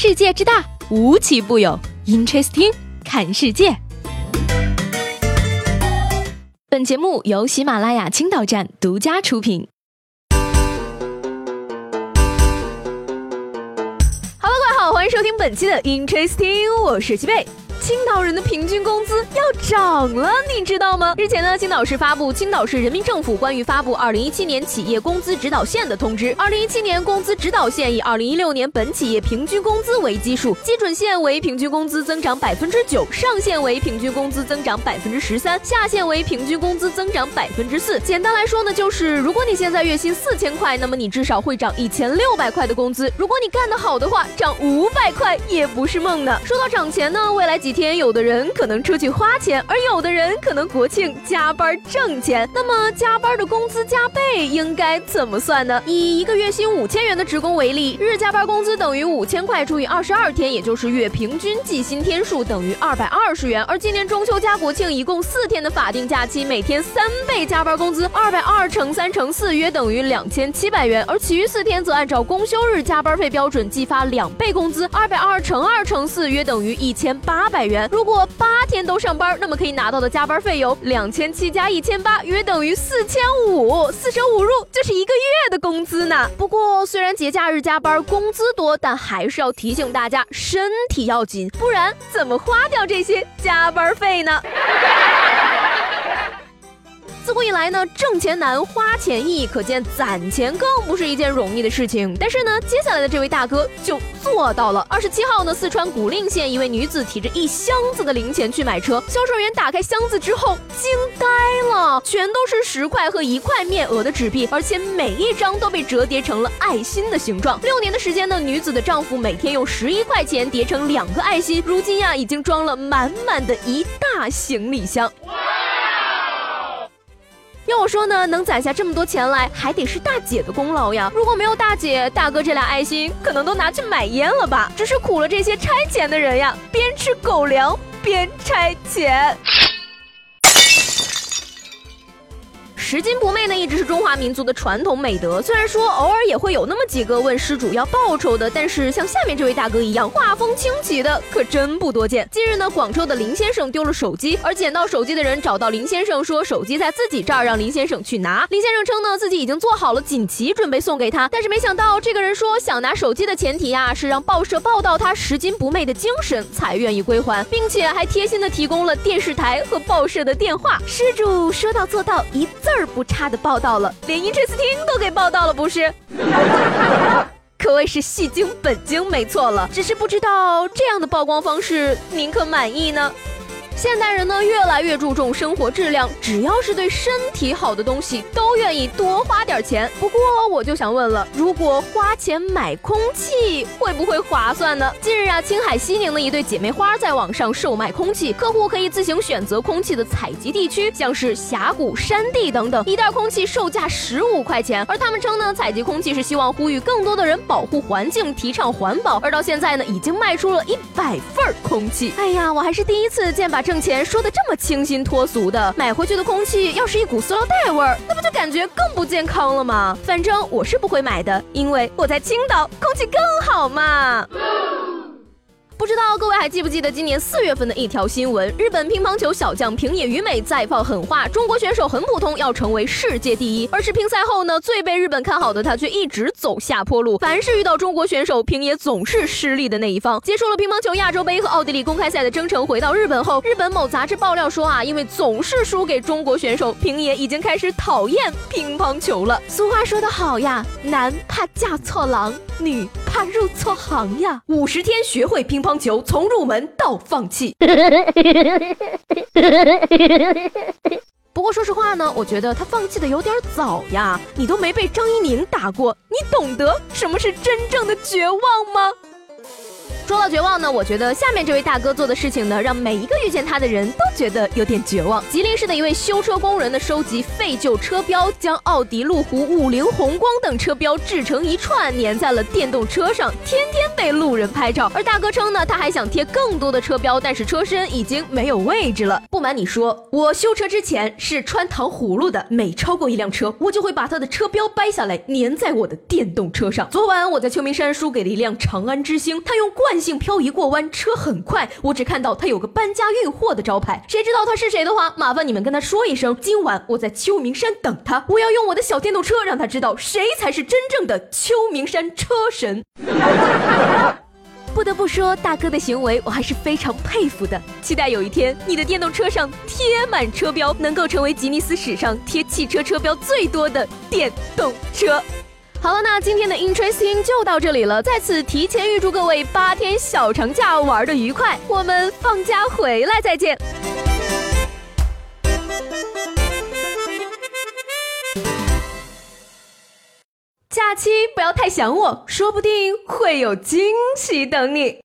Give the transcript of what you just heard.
世界之大，无奇不有。Interesting，看世界。本节目由喜马拉雅青岛站独家出品。Hello，各位好，欢迎收听本期的 Interesting，我是齐贝。青岛人的平均工资涨了，你知道吗？日前呢，青岛市发布《青岛市人民政府关于发布二零一七年企业工资指导线的通知》。二零一七年工资指导线以二零一六年本企业平均工资为基数，基准线为平均工资增长百分之九，上限为平均工资增长百分之十三，下限为平均工资增长百分之四。简单来说呢，就是如果你现在月薪四千块，那么你至少会涨一千六百块的工资。如果你干得好的话，涨五百块也不是梦呢。说到涨钱呢，未来几。天，有的人可能出去花钱，而有的人可能国庆加班挣钱。那么加班的工资加倍应该怎么算呢？以一个月薪五千元的职工为例，日加班工资等于五千块除以二十二天，也就是月平均计薪天数等于二百二十元。而今年中秋加国庆一共四天的法定假期，每天三倍加班工资，二百二乘三乘四约等于两千七百元。而其余四天则按照公休日加班费标准计发两倍工资，二百二乘二乘四约等于一千八百。元，如果八天都上班，那我们可以拿到的加班费有两千七加一千八，约等于四千五，四舍五入就是一个月的工资呢。不过虽然节假日加班工资多，但还是要提醒大家身体要紧，不然怎么花掉这些加班费呢？自古以来呢，挣钱难，花钱易，可见攒钱更不是一件容易的事情。但是呢，接下来的这位大哥就做到了。二十七号呢，四川古蔺县一位女子提着一箱子的零钱去买车，销售员打开箱子之后惊呆了，全都是十块和一块面额的纸币，而且每一张都被折叠成了爱心的形状。六年的时间呢，女子的丈夫每天用十一块钱叠成两个爱心，如今呀，已经装了满满的一大行李箱。要我说呢，能攒下这么多钱来，还得是大姐的功劳呀！如果没有大姐，大哥这俩爱心可能都拿去买烟了吧？只是苦了这些拆钱的人呀，边吃狗粮边拆钱。拾金不昧呢，一直是中华民族的传统美德。虽然说偶尔也会有那么几个问失主要报酬的，但是像下面这位大哥一样画风清奇的，可真不多见。近日呢，广州的林先生丢了手机，而捡到手机的人找到林先生说手机在自己这儿，让林先生去拿。林先生称呢自己已经做好了锦旗，准备送给他，但是没想到这个人说想拿手机的前提呀是让报社报道他拾金不昧的精神才愿意归还，并且还贴心的提供了电视台和报社的电话。失主说到做到，一字儿。不差的报道了，连伊丽斯汀都给报道了，不是？可谓是戏精本精，没错了。只是不知道这样的曝光方式，您可满意呢？现代人呢，越来越注重生活质量，只要是对身体好的东西，都愿意多花点钱。不过，我就想问了，如果花钱买空气，会不会划算呢？近日啊，青海西宁的一对姐妹花在网上售卖空气，客户可以自行选择空气的采集地区，像是峡谷、山地等等。一袋空气售价十五块钱，而他们称呢，采集空气是希望呼吁更多的人保护环境，提倡环保。而到现在呢，已经卖出了一百份空气。哎呀，我还是第一次见把。挣钱说的这么清新脱俗的，买回去的空气要是一股塑料袋味儿，那不就感觉更不健康了吗？反正我是不会买的，因为我在青岛，空气更好嘛。各位还记不记得今年四月份的一条新闻？日本乒乓球小将平野羽美再放狠话：中国选手很普通，要成为世界第一。而是乒赛后呢，最被日本看好的他却一直走下坡路。凡是遇到中国选手，平野总是失利的那一方。结束了乒乓球亚洲杯和奥地利公开赛的征程，回到日本后，日本某杂志爆料说啊，因为总是输给中国选手，平野已经开始讨厌乒乓球了。俗话说得好呀，男怕嫁错郎，女怕入错行呀。五十天学会乒乓。乓球从入门到放弃。不过说实话呢，我觉得他放弃的有点早呀。你都没被张怡宁打过，你懂得什么是真正的绝望吗？说到绝望呢，我觉得下面这位大哥做的事情呢，让每一个遇见他的人都觉得有点绝望。吉林市的一位修车工人呢，收集废旧车标，将奥迪、路虎、五菱宏光等车标制成一串，粘在了电动车上，天天被路人拍照。而大哥称呢，他还想贴更多的车标，但是车身已经没有位置了。不瞒你说，我修车之前是穿糖葫芦的，每超过一辆车，我就会把他的车标掰下来粘在我的电动车上。昨晚我在秋名山输给了一辆长安之星，他用惯性漂移过弯，车很快，我只看到他有个搬家运货的招牌。谁知道他是谁的话，麻烦你们跟他说一声，今晚我在秋名山等他，我要用我的小电动车让他知道谁才是真正的秋名山车神。不得不说，大哥的行为我还是非常佩服的。期待有一天，你的电动车上贴满车标，能够成为吉尼斯史上贴汽车车标最多的电动车。好了，那今天的 Interesting 就到这里了。再次提前预祝各位八天小长假玩的愉快，我们放假回来再见。假期不要太想我，说不定会有惊喜等你。